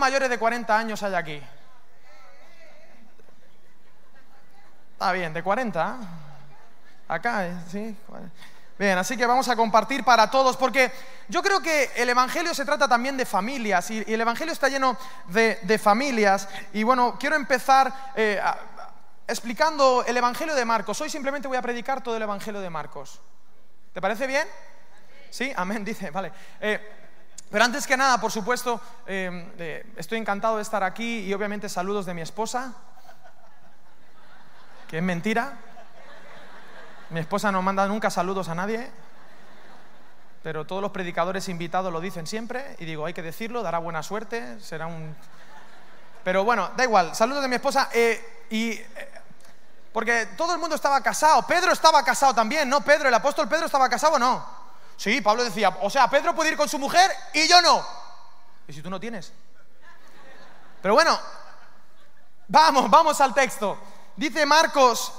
mayores de 40 años hay aquí? Está bien, de 40. Acá, eh, sí. Bien, así que vamos a compartir para todos, porque yo creo que el Evangelio se trata también de familias, y, el Evangelio está lleno de, familias. Y bueno, quiero empezar eh, explicando el Evangelio de Marcos. Hoy simplemente voy a predicar todo el Evangelio de Marcos. ¿Te parece bien? Sí, amén, dice, vale. Eh, pero antes que nada, por supuesto, estoy encantado de estar aquí y obviamente saludos de mi esposa que es mentira. Mi esposa no manda nunca saludos a nadie, pero todos los predicadores invitados lo dicen siempre y digo, hay que decirlo, dará buena suerte, será un... Pero bueno, da igual, saludos de mi esposa eh, y... Eh, porque todo el mundo estaba casado, Pedro estaba casado también, ¿no? Pedro, el apóstol Pedro estaba casado o no. Sí, Pablo decía, o sea, Pedro puede ir con su mujer y yo no. ¿Y si tú no tienes? Pero bueno, vamos, vamos al texto. Dice Marcos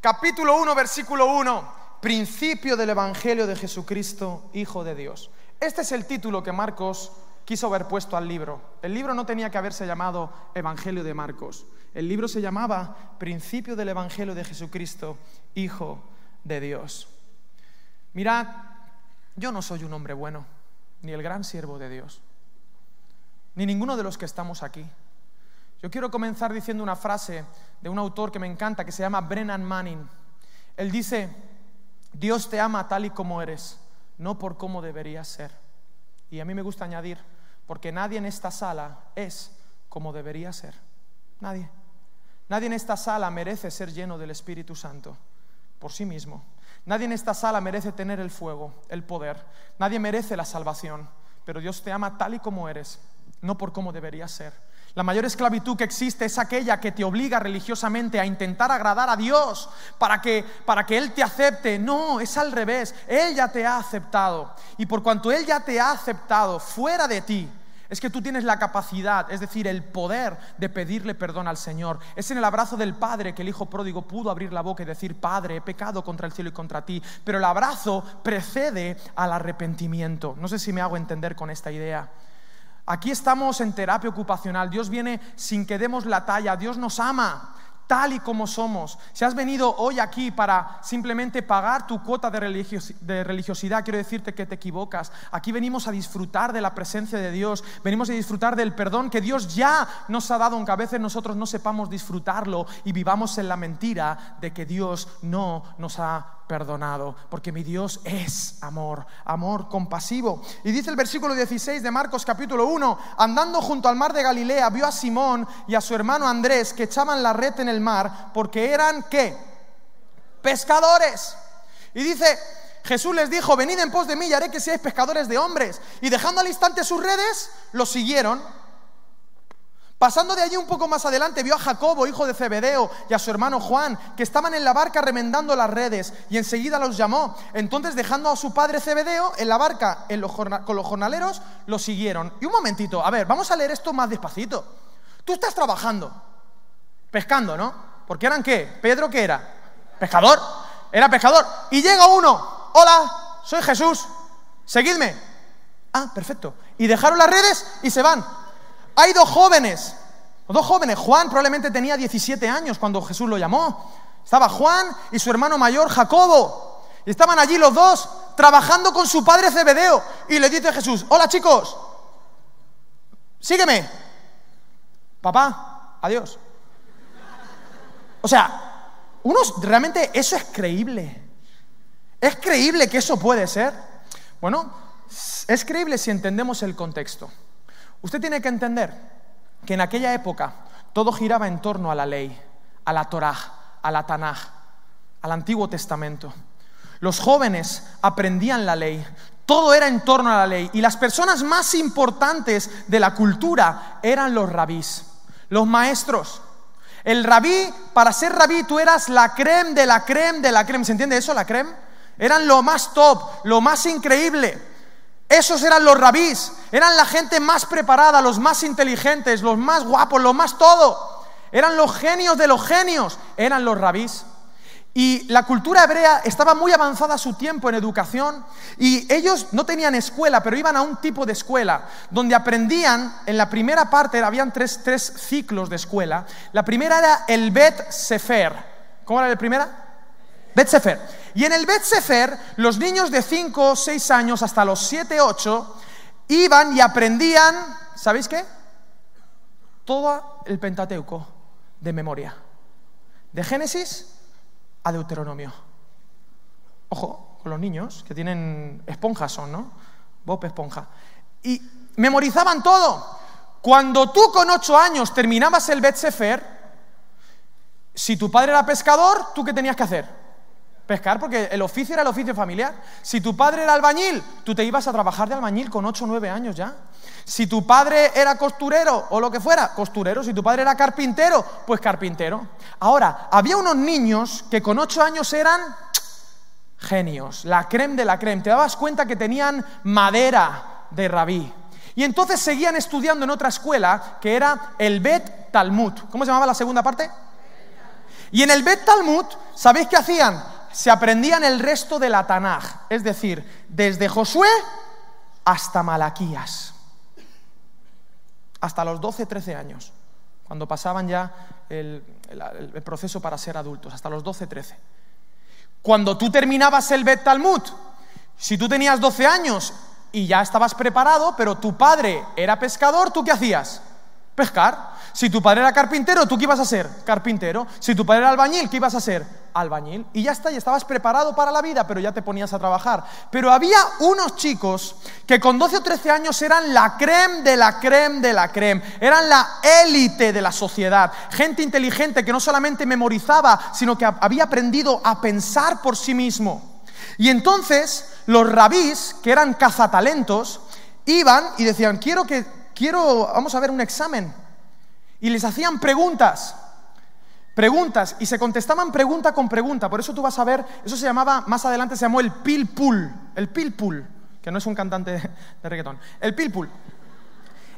capítulo 1, versículo 1, principio del Evangelio de Jesucristo, Hijo de Dios. Este es el título que Marcos quiso haber puesto al libro. El libro no tenía que haberse llamado Evangelio de Marcos. El libro se llamaba Principio del Evangelio de Jesucristo, Hijo de Dios. Mirad, yo no soy un hombre bueno, ni el gran siervo de Dios, ni ninguno de los que estamos aquí. Yo quiero comenzar diciendo una frase de un autor que me encanta, que se llama Brennan Manning. Él dice, Dios te ama tal y como eres, no por cómo deberías ser. Y a mí me gusta añadir, porque nadie en esta sala es como debería ser. Nadie. Nadie en esta sala merece ser lleno del Espíritu Santo por sí mismo. Nadie en esta sala merece tener el fuego, el poder. Nadie merece la salvación. Pero Dios te ama tal y como eres, no por cómo deberías ser. La mayor esclavitud que existe es aquella que te obliga religiosamente a intentar agradar a Dios para que, para que Él te acepte. No, es al revés. Él ya te ha aceptado. Y por cuanto Él ya te ha aceptado fuera de ti, es que tú tienes la capacidad, es decir, el poder de pedirle perdón al Señor. Es en el abrazo del Padre que el Hijo pródigo pudo abrir la boca y decir, Padre, he pecado contra el cielo y contra ti. Pero el abrazo precede al arrepentimiento. No sé si me hago entender con esta idea. Aquí estamos en terapia ocupacional. Dios viene sin que demos la talla. Dios nos ama tal y como somos. Si has venido hoy aquí para simplemente pagar tu cuota de, religiosidad, quiero decirte que te equivocas. Aquí venimos a disfrutar de la presencia de Dios, venimos a disfrutar del perdón que Dios ya nos ha dado, aunque a veces nosotros no sepamos disfrutarlo y vivamos en la mentira de que Dios no nos ha perdonado, porque mi Dios es amor, amor compasivo. Y dice el versículo 16 de Marcos capítulo 1, andando junto al mar de Galilea, vio a Simón y a su hermano Andrés que echaban la red en el mar, porque eran qué? Pescadores. Y dice, Jesús les dijo, venid en pos de mí y haré que seáis pescadores de hombres. Y dejando al instante sus redes, los siguieron. Pasando de allí un poco más adelante, vio a Jacobo, hijo de Zebedeo, y a su hermano Juan, que estaban en la barca remendando las redes, y enseguida los llamó. Entonces, dejando a su padre Zebedeo en la barca con los jornaleros, lo siguieron. Y un momentito, a ver, vamos a leer esto más despacito. Tú estás trabajando, pescando, ¿no? Porque eran qué? ¿Pedro qué era? Pescador. Era pescador. Y llega uno, hola, soy Jesús, seguidme. Ah, perfecto. Y dejaron las redes y se van. Hay dos jóvenes, dos jóvenes. Juan probablemente tenía 17 años cuando Jesús lo llamó. Estaba Juan y su hermano mayor Jacobo. Y estaban allí los dos trabajando con su padre Zebedeo. Y le dice Jesús, hola chicos, sígueme. Papá, adiós. O sea, unos, realmente eso es creíble. ¿Es creíble que eso puede ser? Bueno, es creíble si entendemos el contexto. Usted tiene que entender que en aquella época todo giraba en torno a la ley, a la Torah, a la Tanaj, al Antiguo Testamento. Los jóvenes aprendían la ley, todo era en torno a la ley y las personas más importantes de la cultura eran los rabís, los maestros. El rabí, para ser rabí, tú eras la creme de la creme de la creme. ¿Se entiende eso, la creme? Eran lo más top, lo más increíble. Esos eran los rabís, eran la gente más preparada, los más inteligentes, los más guapos, lo más todo. Eran los genios de los genios, eran los rabís. Y la cultura hebrea estaba muy avanzada a su tiempo en educación y ellos no tenían escuela, pero iban a un tipo de escuela donde aprendían, en la primera parte habían tres, tres ciclos de escuela. La primera era el Bet Sefer. ¿Cómo era la primera? Bet Sefer. Y en el Bet Sefer, los niños de 5 o 6 años hasta los 7, 8 iban y aprendían, ¿sabéis qué? Todo el Pentateuco de memoria. De Génesis a Deuteronomio. Ojo, con los niños, que tienen esponjas son, ¿no? Bob esponja. Y memorizaban todo. Cuando tú con ocho años terminabas el Bet Sefer, si tu padre era pescador, ¿tú qué tenías que hacer? Pescar, porque el oficio era el oficio familiar. Si tu padre era albañil, tú te ibas a trabajar de albañil con ocho o 9 años ya. Si tu padre era costurero o lo que fuera, costurero. Si tu padre era carpintero, pues carpintero. Ahora, había unos niños que con ocho años eran genios, la creme de la creme. Te dabas cuenta que tenían madera de rabí. Y entonces seguían estudiando en otra escuela que era el Bet Talmud. ¿Cómo se llamaba la segunda parte? Y en el Bet Talmud, ¿sabéis qué hacían? Se aprendían el resto de la Tanaj, es decir, desde Josué hasta Malaquías hasta los 12, 13 años, cuando pasaban ya el, proceso para ser adultos, hasta los 12, 13. Cuando tú terminabas el Bet Talmud, si tú tenías 12 años y ya estabas preparado, pero tu padre era pescador, ¿tú qué hacías? Pescar. Si tu padre era carpintero, ¿tú qué ibas a ser? Carpintero. Si tu padre era albañil, ¿qué ibas a ser? Albañil. Y ya está, y estabas preparado para la vida, pero ya te ponías a trabajar. Pero había unos chicos que con 12 o 13 años eran la creme de la creme de la creme. Eran la élite de la sociedad. Gente inteligente que no solamente memorizaba, sino que había aprendido a pensar por sí mismo. Y entonces los rabís, que eran cazatalentos, iban y decían, quiero que, quiero, vamos a ver un examen y les hacían preguntas, preguntas, y se contestaban pregunta con pregunta. Por eso tú vas a ver, eso se llamaba, más adelante se llamó el pilpul, el pilpul, que no es un cantante de reggaetón, el pilpul.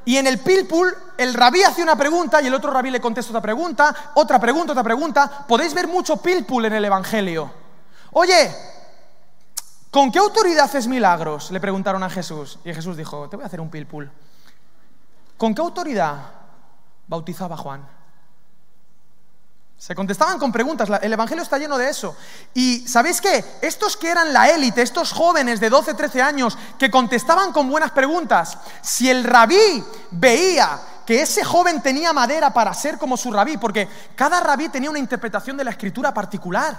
Y en el pilpul, el rabí hacía una pregunta y el otro rabí le contesta otra pregunta, otra pregunta, otra pregunta. Podéis ver mucho pilpul en el Evangelio. Oye, ¿con qué autoridad haces milagros? Le preguntaron a Jesús. Y Jesús dijo, te voy a hacer un pilpul. ¿Con qué autoridad bautizaba Juan? Se contestaban con preguntas, el Evangelio está lleno de eso. Y ¿sabéis qué? Estos que eran la élite, estos jóvenes de 12, 13 años, que contestaban con buenas preguntas, si el rabí veía que ese joven tenía madera para ser como su rabí, porque cada rabí tenía una interpretación de la escritura particular.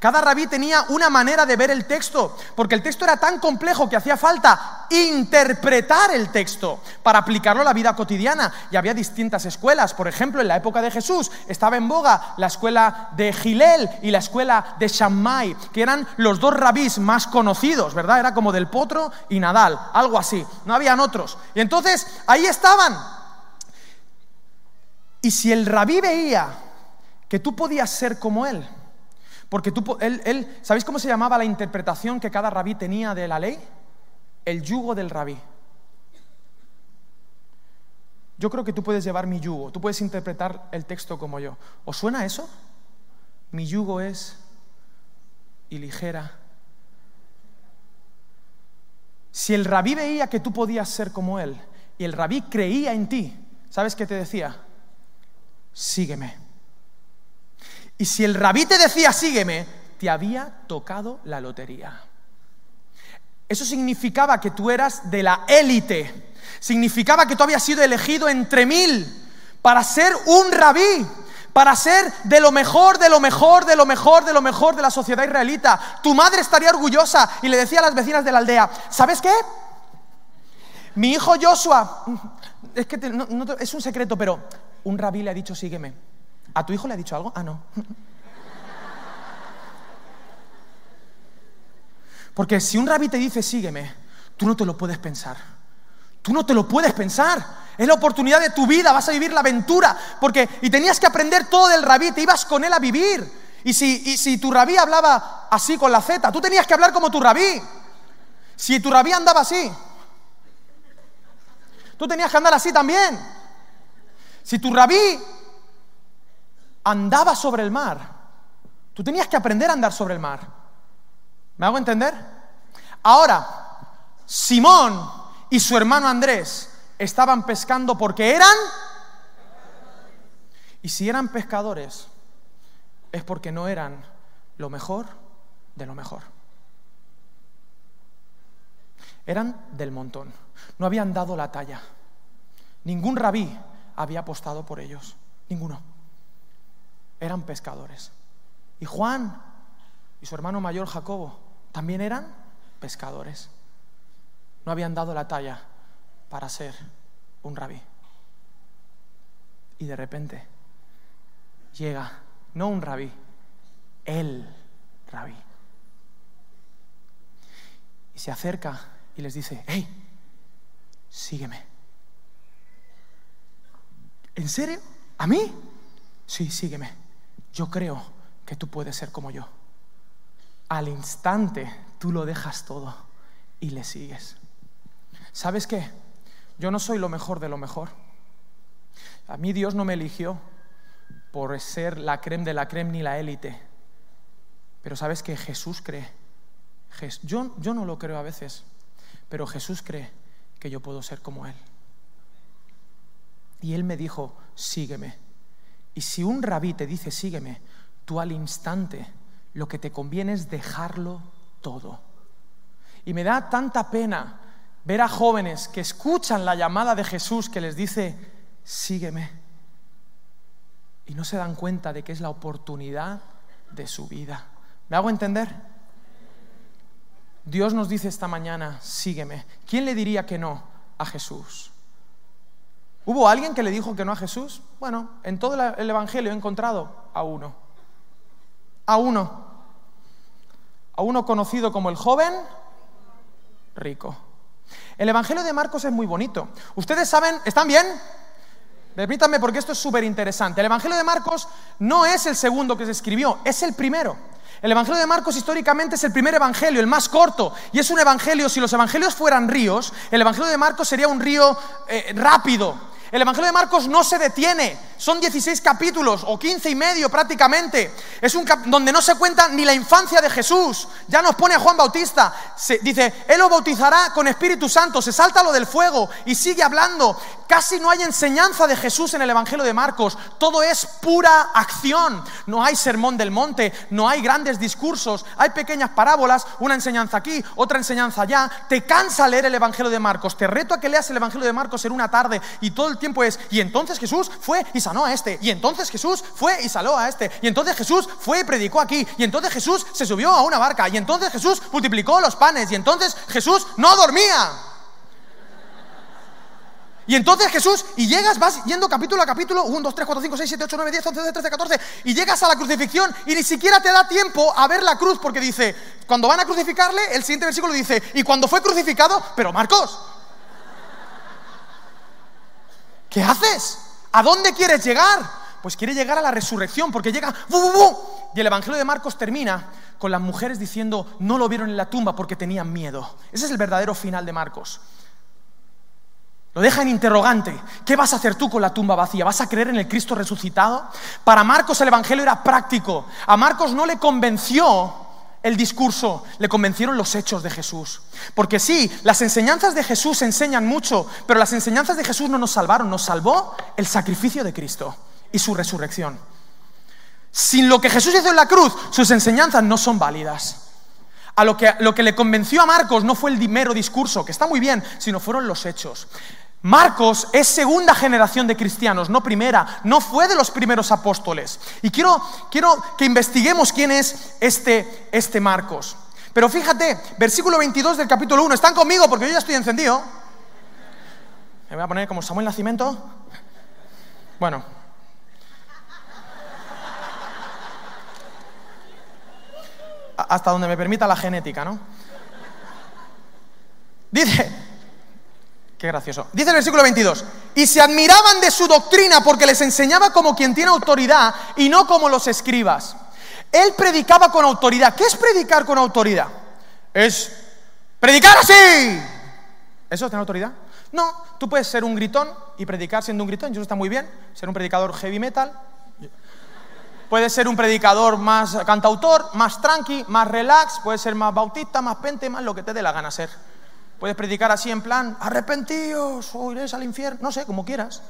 Cada rabí tenía una manera de ver el texto, porque el texto era tan complejo que hacía falta interpretar el texto para aplicarlo a la vida cotidiana. Y había distintas escuelas. Por ejemplo, en la época de Jesús estaba en boga la escuela de Gilel y la escuela de Shammai, que eran los dos rabís más conocidos, ¿verdad? Era como del Potro y Nadal, algo así. No habían otros. Y entonces ahí estaban. Y si el rabí veía que tú podías ser como él, porque tú, él, ¿sabéis cómo se llamaba la interpretación que cada rabí tenía de la ley? El yugo del rabí. Yo creo que tú puedes llevar mi yugo, tú puedes interpretar el texto como yo. ¿Os suena eso? Mi yugo es y ligera. Si el rabí veía que tú podías ser como él y el rabí creía en ti, ¿sabes qué te decía? Sígueme. Y si el rabí te decía, sígueme, te había tocado la lotería. Eso significaba que tú eras de la élite. Significaba que tú habías sido elegido entre mil para ser un rabí, para ser de lo mejor, de lo mejor, de lo mejor, de lo mejor de la sociedad israelita. Tu madre estaría orgullosa y le decía a las vecinas de la aldea, ¿sabes qué? Mi hijo Joshua, es que es un secreto, pero un rabí le ha dicho, sígueme. ¿A tu hijo le ha dicho algo? Ah, no. Porque si un rabí te dice, sígueme, tú no te lo puedes pensar. Tú no te lo puedes pensar. Es la oportunidad de tu vida, vas a vivir la aventura. Porque, y tenías que aprender todo del rabí, te ibas con él a vivir. Y si, y si tu rabí hablaba así con la Z, tú tenías que hablar como tu rabí. Si tu rabí andaba así, tú tenías que andar así también. Si tu rabí andaba sobre el mar, Tú tenías que aprender a andar sobre el mar. ¿Me hago entender? Ahora, Simón y su hermano Andrés estaban pescando porque eran... Y si eran pescadores, es porque no eran lo mejor de lo mejor. Eran del montón, no habían dado la talla. Ningún rabí había apostado por ellos, ninguno. Eran pescadores. Y Juan y su hermano mayor Jacobo también eran pescadores. No habían dado la talla para ser un rabí. Y de repente llega, no un rabí, el rabí. Y se acerca y les dice, hey, sígueme. ¿En serio? ¿A mí? Sí, sígueme. Yo creo que tú puedes ser como yo. Al instante tú lo dejas todo y le sigues. ¿Sabes qué? Yo no soy lo mejor de lo mejor. A mí Dios no me eligió por ser la creme de la creme ni la élite. Pero sabes que Jesús cree. Yo, yo no lo creo a veces, pero Jesús cree que yo puedo ser como Él. Y Él me dijo, sígueme. Y si un rabí te dice, sígueme, tú al instante lo que te conviene es dejarlo todo. Y me da tanta pena ver a jóvenes que escuchan la llamada de Jesús que les dice, sígueme. Y no se dan cuenta de que es la oportunidad de su vida. ¿Me hago entender? Dios nos dice esta mañana, sígueme. ¿Quién le diría que no a Jesús? ¿Hubo alguien que le dijo que no a Jesús? Bueno, en todo el Evangelio he encontrado a uno. A uno. A uno conocido como el joven rico. El Evangelio de Marcos es muy bonito. Ustedes saben, ¿están bien? Permítanme porque esto es súper interesante. El Evangelio de Marcos no es el segundo que se escribió, es el primero. El Evangelio de Marcos históricamente es el primer Evangelio, el más corto. Y es un Evangelio, si los Evangelios fueran ríos, el Evangelio de Marcos sería un río eh, rápido. El Evangelio de Marcos no se detiene. Son 16 capítulos o 15 y medio prácticamente. Es un donde no se cuenta ni la infancia de Jesús. Ya nos pone a Juan Bautista. Se, dice, Él lo bautizará con Espíritu Santo. Se salta lo del fuego y sigue hablando. Casi no hay enseñanza de Jesús en el Evangelio de Marcos. Todo es pura acción. No hay sermón del monte, no hay grandes discursos, hay pequeñas parábolas, una enseñanza aquí, otra enseñanza allá. Te cansa leer el Evangelio de Marcos. Te reto a que leas el Evangelio de Marcos en una tarde y todo el tiempo es, y entonces Jesús fue y sanó a este, y entonces Jesús fue y saló a este, y entonces Jesús fue y predicó aquí, y entonces Jesús se subió a una barca, y entonces Jesús multiplicó los panes, y entonces Jesús no dormía. Y entonces Jesús, y llegas, vas yendo capítulo a capítulo, 1, 2, 3, 4, 5, 6, 7, 8, 9, 10, 11, 12, 13, 14, y llegas a la crucifixión y ni siquiera te da tiempo a ver la cruz, porque dice, cuando van a crucificarle, el siguiente versículo dice, y cuando fue crucificado, pero Marcos, ¿qué haces? ¿A dónde quieres llegar? Pues quiere llegar a la resurrección, porque llega, ¡bu, bu, bu! y el Evangelio de Marcos termina con las mujeres diciendo, no lo vieron en la tumba porque tenían miedo. Ese es el verdadero final de Marcos. Lo deja en interrogante. ¿Qué vas a hacer tú con la tumba vacía? ¿Vas a creer en el Cristo resucitado? Para Marcos el Evangelio era práctico. A Marcos no le convenció el discurso, le convencieron los hechos de Jesús. Porque sí, las enseñanzas de Jesús enseñan mucho, pero las enseñanzas de Jesús no nos salvaron, nos salvó el sacrificio de Cristo y su resurrección. Sin lo que Jesús hizo en la cruz, sus enseñanzas no son válidas. A lo que, lo que le convenció a Marcos no fue el mero discurso, que está muy bien, sino fueron los hechos. Marcos es segunda generación de cristianos, no primera, no fue de los primeros apóstoles. Y quiero, quiero que investiguemos quién es este, este Marcos. Pero fíjate, versículo 22 del capítulo 1, ¿están conmigo? Porque yo ya estoy encendido. Me voy a poner como Samuel Nacimiento. Bueno. Hasta donde me permita la genética, ¿no? Dice, Qué gracioso. Dice el versículo 22, y se admiraban de su doctrina porque les enseñaba como quien tiene autoridad y no como los escribas. Él predicaba con autoridad. ¿Qué es predicar con autoridad? Es predicar así. ¿Eso es tener autoridad? No, tú puedes ser un gritón y predicar siendo un gritón, eso está muy bien. Ser un predicador heavy metal. Puede ser un predicador más cantautor, más tranqui, más relax, puede ser más bautista, más pente, más lo que te dé la gana ser. Puedes predicar así en plan, arrepentíos o iréis al infierno, no sé, como quieras.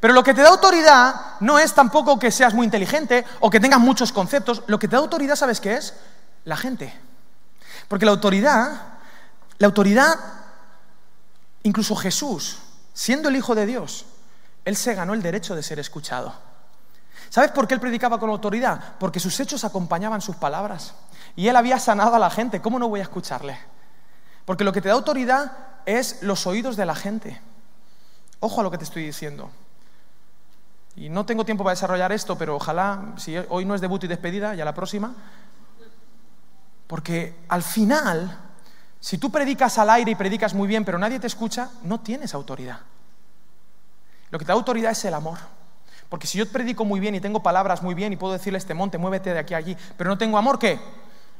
Pero lo que te da autoridad no es tampoco que seas muy inteligente o que tengas muchos conceptos. Lo que te da autoridad, ¿sabes qué es? La gente. Porque la autoridad, la autoridad, incluso Jesús, siendo el Hijo de Dios, Él se ganó el derecho de ser escuchado. ¿Sabes por qué él predicaba con autoridad? Porque sus hechos acompañaban sus palabras. Y él había sanado a la gente. ¿Cómo no voy a escucharle? Porque lo que te da autoridad es los oídos de la gente. Ojo a lo que te estoy diciendo. Y no tengo tiempo para desarrollar esto, pero ojalá, si hoy no es debut y despedida, ya la próxima. Porque al final, si tú predicas al aire y predicas muy bien, pero nadie te escucha, no tienes autoridad. Lo que te da autoridad es el amor. Porque si yo predico muy bien y tengo palabras muy bien y puedo decirle a este monte, muévete de aquí a allí, pero no tengo amor, ¿qué?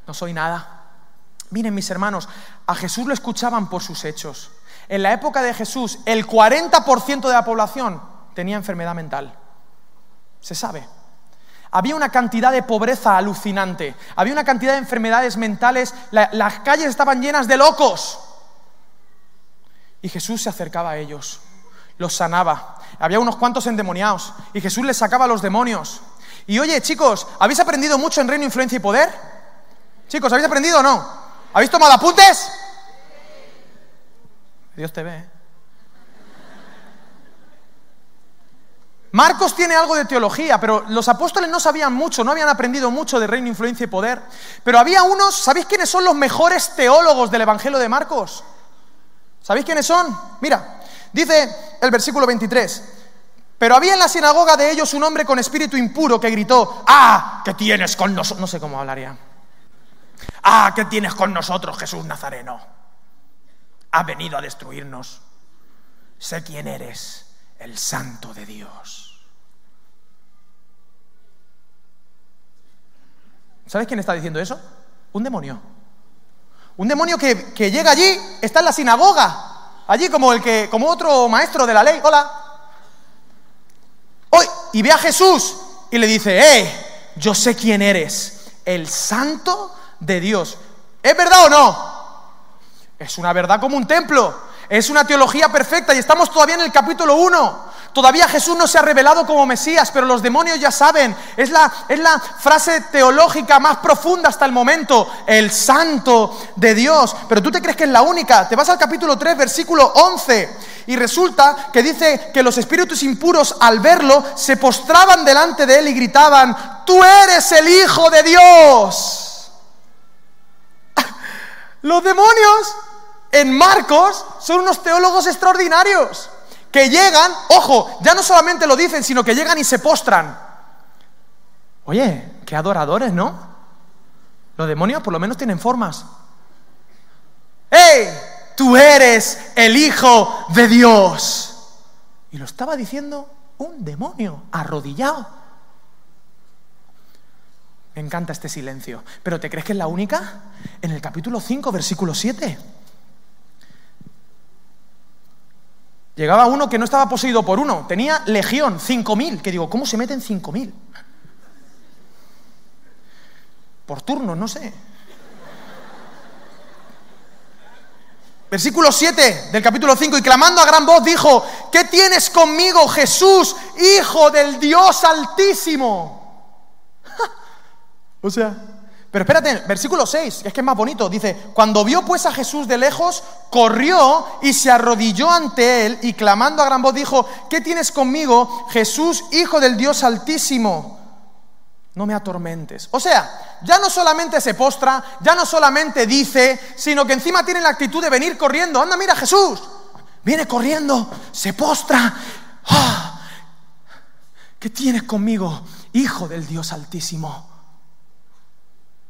No soy nada. Miren mis hermanos, a Jesús lo escuchaban por sus hechos. En la época de Jesús, el 40% de la población tenía enfermedad mental. Se sabe. Había una cantidad de pobreza alucinante. Había una cantidad de enfermedades mentales. las calles estaban llenas de locos. Y Jesús se acercaba a ellos los sanaba. Había unos cuantos endemoniados y Jesús les sacaba los demonios. Y oye, chicos, ¿habéis aprendido mucho en Reino, Influencia y Poder? Chicos, ¿habéis aprendido o no? ¿Habéis tomado apuntes? Dios te ve. Marcos tiene algo de teología, pero los apóstoles no sabían mucho, no habían aprendido mucho de reino, influencia y poder. Pero había unos, ¿sabéis quiénes son los mejores teólogos del Evangelio de Marcos? ¿Sabéis quiénes son? Mira, Dice el versículo 23, pero había en la sinagoga de ellos un hombre con espíritu impuro que gritó, ah, ¿qué tienes con nosotros? No sé cómo hablaría. Ah, ¿qué tienes con nosotros, Jesús Nazareno? Ha venido a destruirnos. Sé quién eres, el santo de Dios. ¿Sabes quién está diciendo eso? Un demonio. Un demonio que, que llega allí, está en la sinagoga, allí como el que, como otro maestro de la ley, hola. Hoy, y ve a Jesús y le dice, eh, yo sé quién eres, el santo de Dios. ¿Es verdad o no? Es una verdad como un templo, es una teología perfecta y estamos todavía en el capítulo 1. Todavía Jesús no se ha revelado como Mesías, pero los demonios ya saben. Es la, es la frase teológica más profunda hasta el momento. El santo de Dios. Pero tú te crees que es la única. Te vas al capítulo 3, versículo 11. Y resulta que dice que los espíritus impuros al verlo se postraban delante de él y gritaban, tú eres el Hijo de Dios. Los demonios en Marcos son unos teólogos extraordinarios que llegan, ojo, ya no solamente lo dicen, sino que llegan y se postran. Oye, qué adoradores, ¿no? Los demonios por lo menos tienen formas. ¡Ey! Tú eres el Hijo de Dios. Y lo estaba diciendo un demonio arrodillado. Encanta este silencio. ¿Pero te crees que es la única? En el capítulo 5, versículo 7. Llegaba uno que no estaba poseído por uno, tenía legión, cinco mil. Que digo, ¿cómo se meten cinco mil? Por turno, no sé. Versículo 7 del capítulo 5, y clamando a gran voz dijo, ¿qué tienes conmigo, Jesús, Hijo del Dios Altísimo? O sea, pero espérate, versículo 6, es que es más bonito, dice, cuando vio pues a Jesús de lejos, corrió y se arrodilló ante él y clamando a gran voz dijo, ¿qué tienes conmigo, Jesús, Hijo del Dios Altísimo? No me atormentes. O sea, ya no solamente se postra, ya no solamente dice, sino que encima tiene la actitud de venir corriendo. Anda, mira Jesús. Viene corriendo, se postra. ¡Ah! ¿Qué tienes conmigo, Hijo del Dios Altísimo?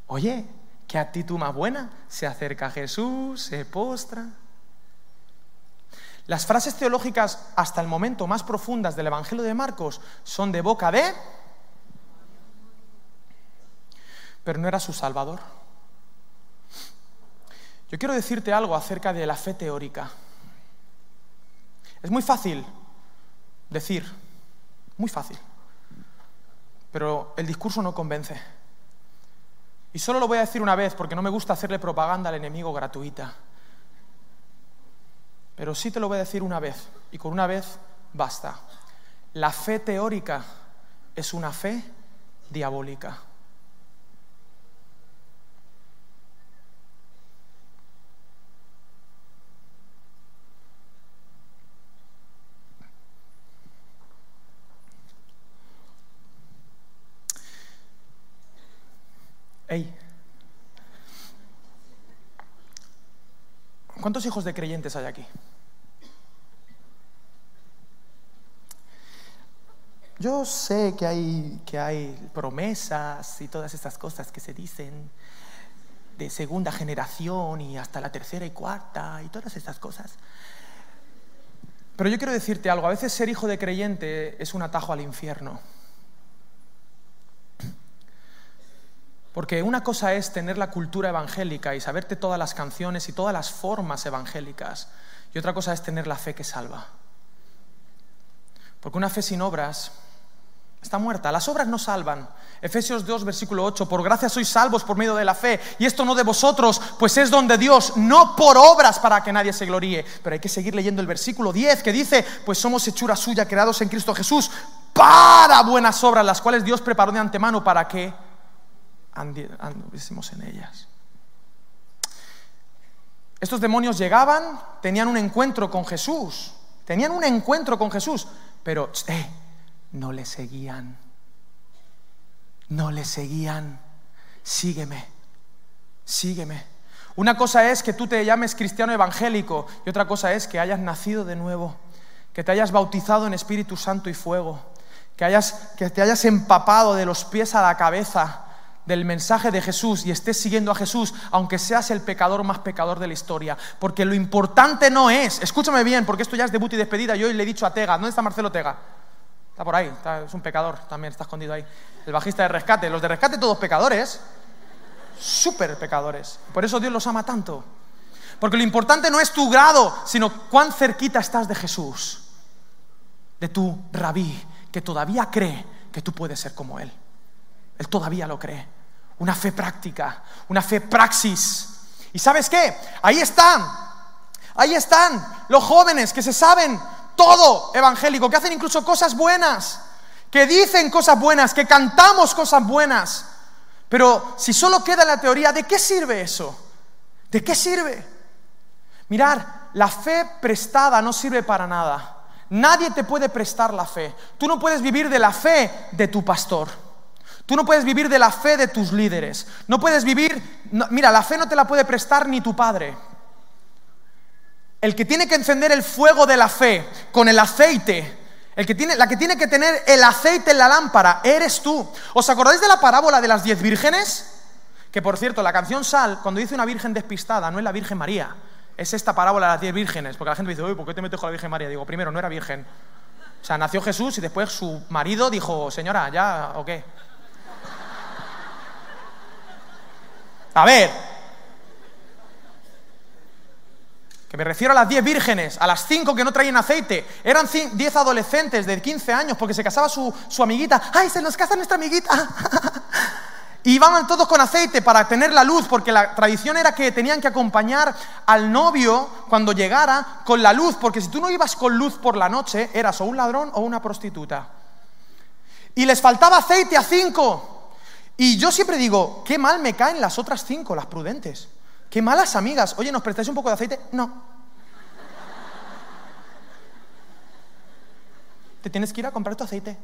Oye, qué actitud más buena. Se acerca a Jesús, se postra. Las frases teológicas hasta el momento más profundas del Evangelio de Marcos son de boca de... Pero no era su Salvador. Yo quiero decirte algo acerca de la fe teórica. Es muy fácil decir, muy fácil. pero el discurso no convence. Y solo lo voy a decir una vez porque no me gusta hacerle propaganda al enemigo gratuita. Pero sí te lo voy a decir una vez, y con una vez basta. La fe teórica es una fe diabólica. Ey. ¿Cuántos hijos de creyentes hay aquí? Yo sé que hay, que hay promesas y todas estas cosas que se dicen de segunda generación y hasta la tercera y cuarta y todas estas cosas. Pero yo quiero decirte algo, a veces ser hijo de creyente es un atajo al infierno. Porque una cosa es tener la cultura evangélica y saberte todas las canciones y todas las formas evangélicas, y otra cosa es tener la fe que salva. Porque una fe sin obras está muerta. Las obras no salvan. Efesios 2, versículo 8, por gracia sois salvos por medio de la fe, y esto no de vosotros, pues es don de Dios, no por obras para que nadie se gloríe. Pero hay que seguir leyendo el versículo 10 que dice, pues somos hechura suya, creados en Cristo Jesús, para buenas obras, las cuales Dios preparó de antemano para que anduviésemos en ellas. Estos demonios llegaban, tenían un encuentro con Jesús, tenían un encuentro con Jesús, pero no le seguían, no le seguían, sígueme, sígueme. Una cosa es que tú te llames cristiano evangélico y otra cosa es que hayas nacido de nuevo, que te hayas bautizado en Espíritu Santo y fuego, que te hayas empapado de los pies a la cabeza del mensaje de Jesús y estés siguiendo a Jesús, aunque seas el pecador más pecador de la historia. Porque lo importante no es, escúchame bien, porque esto ya es debut y despedida. Yo hoy le he dicho a Tega, ¿dónde está Marcelo Tega? Está por ahí, es un pecador, también está escondido ahí. El bajista de rescate. Los de rescate todos pecadores, súper pecadores. Por eso Dios los ama tanto. Porque lo importante no es tu grado, sino cuán cerquita estás de Jesús, de tu rabí, que todavía cree que tú puedes ser como Él. Él todavía lo cree una fe práctica, una fe praxis. ¿Y sabes qué? Ahí están, ahí están los jóvenes que se saben todo evangélico, que hacen incluso cosas buenas, que dicen cosas buenas, que cantamos cosas buenas. Pero si solo queda la teoría, ¿de qué sirve eso? ¿De qué sirve? Mirar, la fe prestada no sirve para nada. Nadie te puede prestar la fe. Tú no puedes vivir de la fe de tu pastor. Tú no puedes vivir de la fe de tus líderes. No puedes vivir... mira, la fe no te la puede prestar ni tu padre. El que tiene que encender el fuego de la fe con el aceite, el que tiene, la que tiene que tener el aceite en la lámpara, eres tú. ¿Os acordáis de la parábola de las diez vírgenes? Que por cierto, la canción Sal, cuando dice una virgen despistada, no es la Virgen María, es esta parábola de las diez vírgenes. Porque la gente dice, uy, ¿por qué te metes con la Virgen María? Digo, primero, no era virgen. O sea, nació Jesús y después su marido dijo, señora, ¿ya o qué? A ver, que me refiero a las 10 vírgenes, a las 5 que no traían aceite. Eran 10 adolescentes de 15 años porque se casaba su, amiguita. ¡Ay, se nos casa nuestra amiguita! y iban todos con aceite para tener la luz, porque la tradición era que tenían que acompañar al novio cuando llegara con la luz, porque si tú no ibas con luz por la noche, eras o un ladrón o una prostituta. Y les faltaba aceite a cinco. Y yo siempre digo, qué mal me caen las otras cinco, las prudentes. Qué malas amigas. Oye, ¿nos prestáis un poco de aceite? No. Te tienes que ir a comprar tu aceite.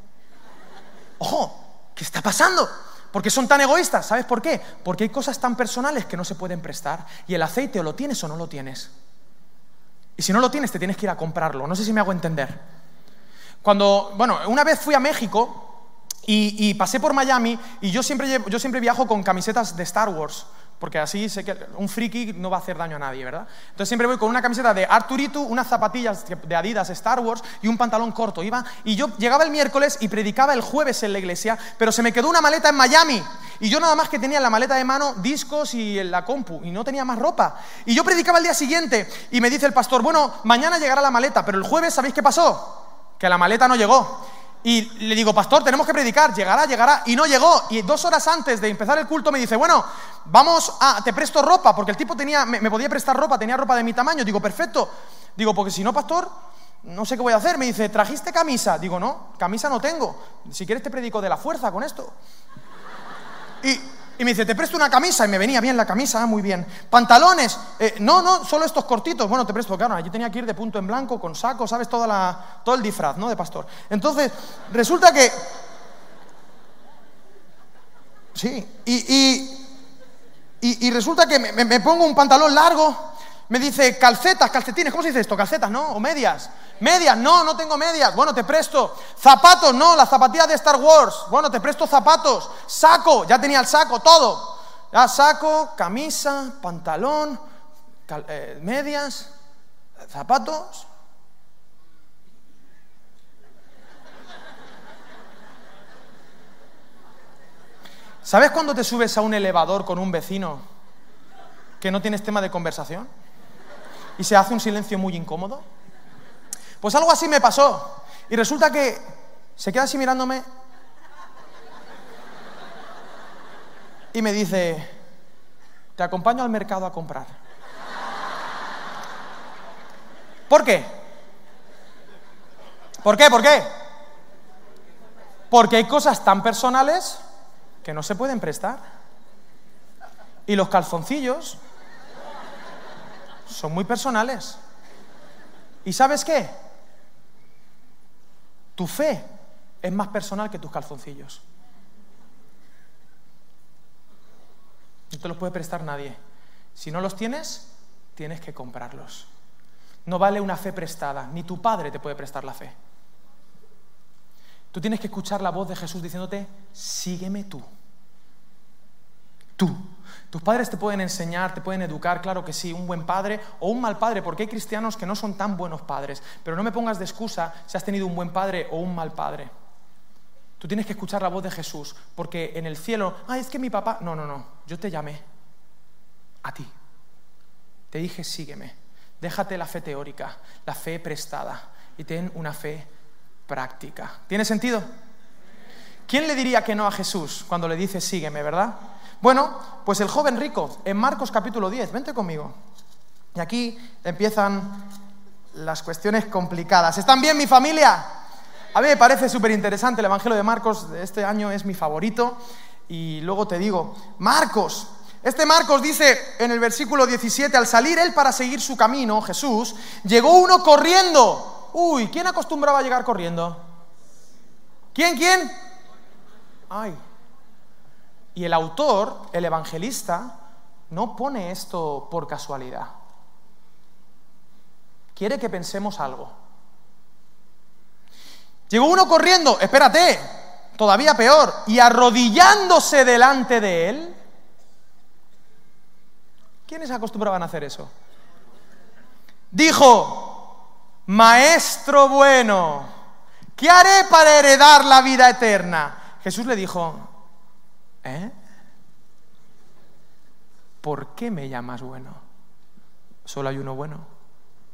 Ojo, ¿qué está pasando? ¿Por qué son tan egoístas? ¿Sabes por qué? Porque hay cosas tan personales que no se pueden prestar. Y el aceite o lo tienes o no lo tienes. Y si no lo tienes, te tienes que ir a comprarlo. No sé si me hago entender. Cuando, bueno, una vez fui a México y, pasé por Miami y yo siempre, yo siempre viajo con camisetas de Star Wars, porque así sé que un friki no va a hacer daño a nadie, ¿verdad? Entonces siempre voy con una camiseta de Arturito, unas zapatillas de Adidas Star Wars y un pantalón corto. Iba, y yo llegaba el miércoles y predicaba el jueves en la iglesia, pero se me quedó una maleta en Miami. Y yo nada más que tenía en la maleta de mano discos y la compu, y no tenía más ropa. Y yo predicaba el día siguiente y me dice el pastor, bueno, mañana llegará la maleta, pero el jueves, ¿sabéis qué pasó? Que la maleta no llegó. Y le digo, pastor, tenemos que predicar, llegará, llegará. Y no llegó. Y dos horas antes de empezar el culto me dice, bueno, vamos a, te presto ropa, porque el tipo tenía, me, me podía prestar ropa, tenía ropa de mi tamaño. Digo, perfecto. Digo, porque si no, pastor, no sé qué voy a hacer. Me dice, ¿trajiste camisa? Digo, no, camisa no tengo. Si quieres te predico de la fuerza con esto. Y, y me dice, te presto una camisa. Y me venía bien la camisa, ah, muy bien. Pantalones. eh, no, no, solo estos cortitos. Bueno, te presto, claro. Allí tenía que ir de punto en blanco, con saco, ¿sabes? Toda la, todo el disfraz, ¿no? De pastor. Entonces, resulta que... Sí, y, y, resulta que me pongo un pantalón largo. Me dice, calcetas, calcetines, ¿cómo se dice esto? Calcetas, ¿no? ¿O medias? Medias, no, no tengo medias. Bueno, te presto. Zapatos, no, las zapatillas de Star Wars. Bueno, te presto zapatos. Saco, ya tenía el saco, todo. Ya saco, camisa, pantalón, eh, medias, zapatos. ¿Sabes cuando te subes a un elevador con un vecino que no tienes tema de conversación? Y se hace un silencio muy incómodo. Pues algo así me pasó. Y resulta que se queda así mirándome y me dice, te acompaño al mercado a comprar. ¿Por qué? ¿Por qué? ¿Por qué? Porque hay cosas tan personales que no se pueden prestar. Y los calzoncillos son muy personales. ¿Y sabes qué? Tu fe es más personal que tus calzoncillos. No te los puede prestar nadie. Si no los tienes, tienes que comprarlos. No vale una fe prestada, ni tu padre te puede prestar la fe. Tú tienes que escuchar la voz de Jesús diciéndote, sígueme tú. Tú. Tus padres te pueden enseñar, te pueden educar, claro que sí, un buen padre o un mal padre, porque hay cristianos que no son tan buenos padres. Pero no me pongas de excusa si has tenido un buen padre o un mal padre. Tú tienes que escuchar la voz de Jesús, porque en el cielo, ah, es que mi papá, no, no, no, yo te llamé a ti. Te dije, sígueme. Déjate la fe teórica, la fe prestada y ten una fe práctica. ¿Tiene sentido? ¿Quién le diría que no a Jesús cuando le dice sígueme, verdad? Bueno, pues el joven rico, en Marcos capítulo 10, vente conmigo. Y aquí empiezan las cuestiones complicadas. ¿Están bien mi familia? A mí me parece súper interesante el Evangelio de Marcos de este año, es mi favorito. Y luego te digo, Marcos, este Marcos dice en el versículo 17, al salir él para seguir su camino, Jesús, llegó uno corriendo. Uy, ¿quién acostumbraba a llegar corriendo? ¿Quién, quién? Ay. Y el autor, el evangelista, no pone esto por casualidad. Quiere que pensemos algo. Llegó uno corriendo, espérate, todavía peor, y arrodillándose delante de él. ¿Quiénes acostumbraban a hacer eso? Dijo, Maestro bueno, ¿qué haré para heredar la vida eterna? Jesús le dijo, ¿eh? ¿Por qué me llamas bueno? Solo hay uno bueno,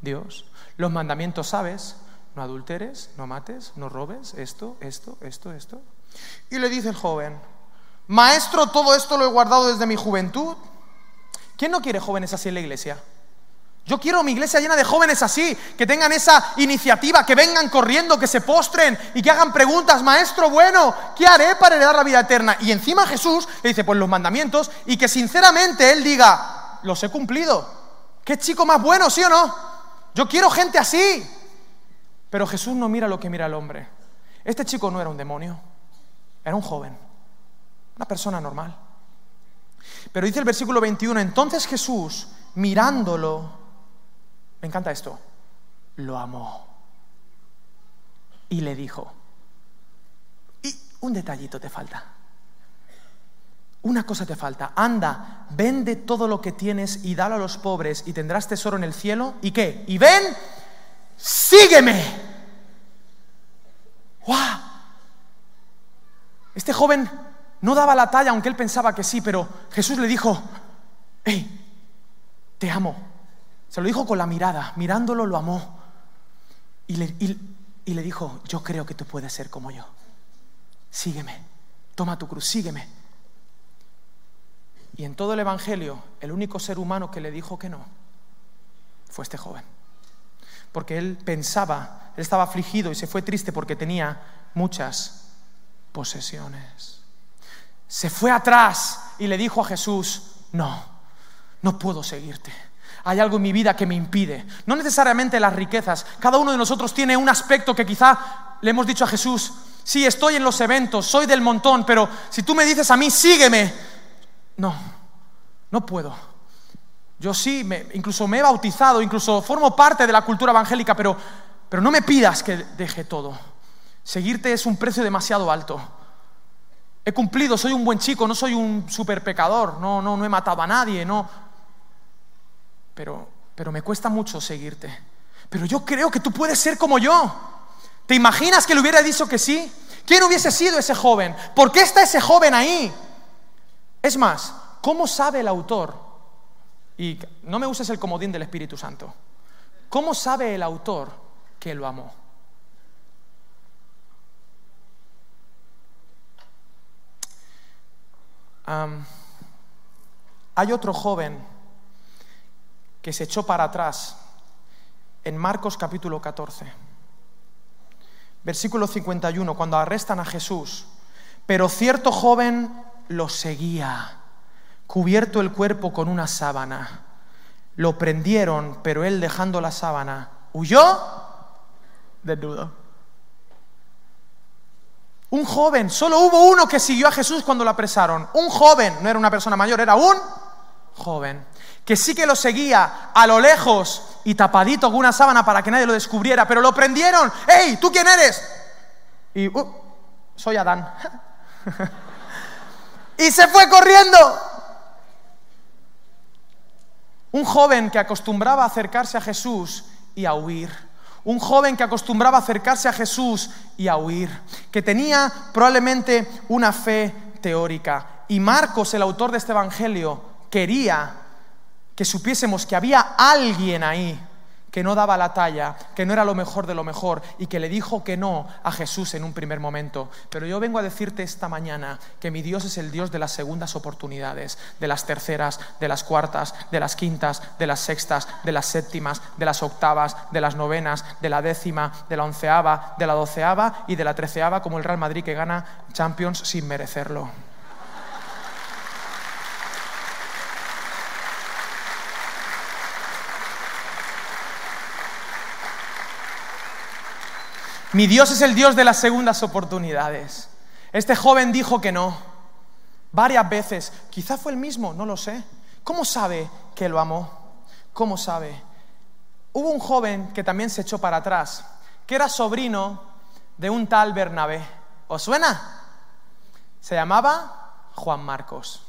Dios. Los mandamientos sabes, no adulteres, no mates, no robes, esto, esto, esto, esto. Y le dice el joven, Maestro, todo esto lo he guardado desde mi juventud. ¿Quién no quiere jóvenes así en la iglesia? Yo quiero mi iglesia llena de jóvenes así, que tengan esa iniciativa, que vengan corriendo, que se postren y que hagan preguntas, maestro bueno, ¿qué haré para heredar la vida eterna? Y encima Jesús le dice, pues los mandamientos, y que sinceramente él diga, los he cumplido. ¿Qué chico más bueno, sí o no? Yo quiero gente así. Pero Jesús no mira lo que mira el hombre. Este chico no era un demonio, era un joven, una persona normal. Pero dice el versículo 21, entonces Jesús, mirándolo, me encanta esto, lo amó y le dijo, y un detallito te falta, una cosa te falta, anda, vende todo lo que tienes y dalo a los pobres y tendrás tesoro en el cielo, ¿y qué? Y ven, sígueme. ¡Guau! Este joven no daba la talla, aunque él pensaba que sí, pero Jesús le dijo, hey, te amo. Se lo dijo con la mirada, mirándolo lo amó. Y, le- y- le dijo, yo creo que tú puedes ser como yo. Sígueme, toma tu cruz, sígueme. Y en todo el Evangelio, el único ser humano que le dijo que no fue este joven. Porque él pensaba, él estaba afligido y se fue triste porque tenía muchas posesiones. Se fue atrás y le dijo a Jesús, no, no puedo seguirte. Hay algo en mi vida que me impide. No necesariamente las riquezas. Cada uno de nosotros tiene un aspecto que quizá le hemos dicho a Jesús, sí, estoy en los eventos, soy del montón, pero si tú me dices a mí, sígueme, no, no puedo. Yo sí, me, incluso me he bautizado, incluso formo parte de la cultura evangélica, pero, pero no me pidas que deje todo. Seguirte es un precio demasiado alto. He cumplido, soy un buen chico, no soy un super pecador, no, no, no he matado a nadie, no. Pero, pero me cuesta mucho seguirte. Pero yo creo que tú puedes ser como yo. ¿Te imaginas que le hubiera dicho que sí? ¿Quién hubiese sido ese joven? ¿Por qué está ese joven ahí? Es más, ¿cómo sabe el autor? Y no me uses el comodín del Espíritu Santo. ¿Cómo sabe el autor que lo amó? hay otro joven que se echó para atrás en Marcos capítulo 14, versículo 51, cuando arrestan a Jesús. Pero cierto joven lo seguía, cubierto el cuerpo con una sábana. Lo prendieron, pero él dejando la sábana, huyó desnudo. Un joven, solo hubo uno que siguió a Jesús cuando lo apresaron. Un joven, no era una persona mayor, era un joven, que sí que lo seguía a lo lejos y tapadito con una sábana para que nadie lo descubriera, pero lo prendieron. ¡Ey, tú quién eres! Y, uh, soy Adán. y se fue corriendo. Un joven que acostumbraba a acercarse a Jesús y a huir un joven que acostumbraba a acercarse a Jesús y a huir, que tenía probablemente una fe teórica. Y Marcos, el autor de este Evangelio, quería que supiésemos que había alguien ahí que no daba la talla, que no era lo mejor de lo mejor y que le dijo que no a Jesús en un primer momento. Pero yo vengo a decirte esta mañana que mi Dios es el Dios de las segundas oportunidades, de las terceras, de las cuartas, de las quintas, de las sextas, de las séptimas, de las octavas, de las novenas, de la décima, de la onceava, de la doceava y de la treceava como el Real Madrid que gana Champions sin merecerlo. Mi Dios es el Dios de las segundas oportunidades. Este joven dijo que no varias veces. Quizá fue el mismo, no lo sé. ¿Cómo sabe que lo amó? ¿Cómo sabe? Hubo un joven que también se echó para atrás, que era sobrino de un tal Bernabé. ¿Os suena? Se llamaba Juan Marcos.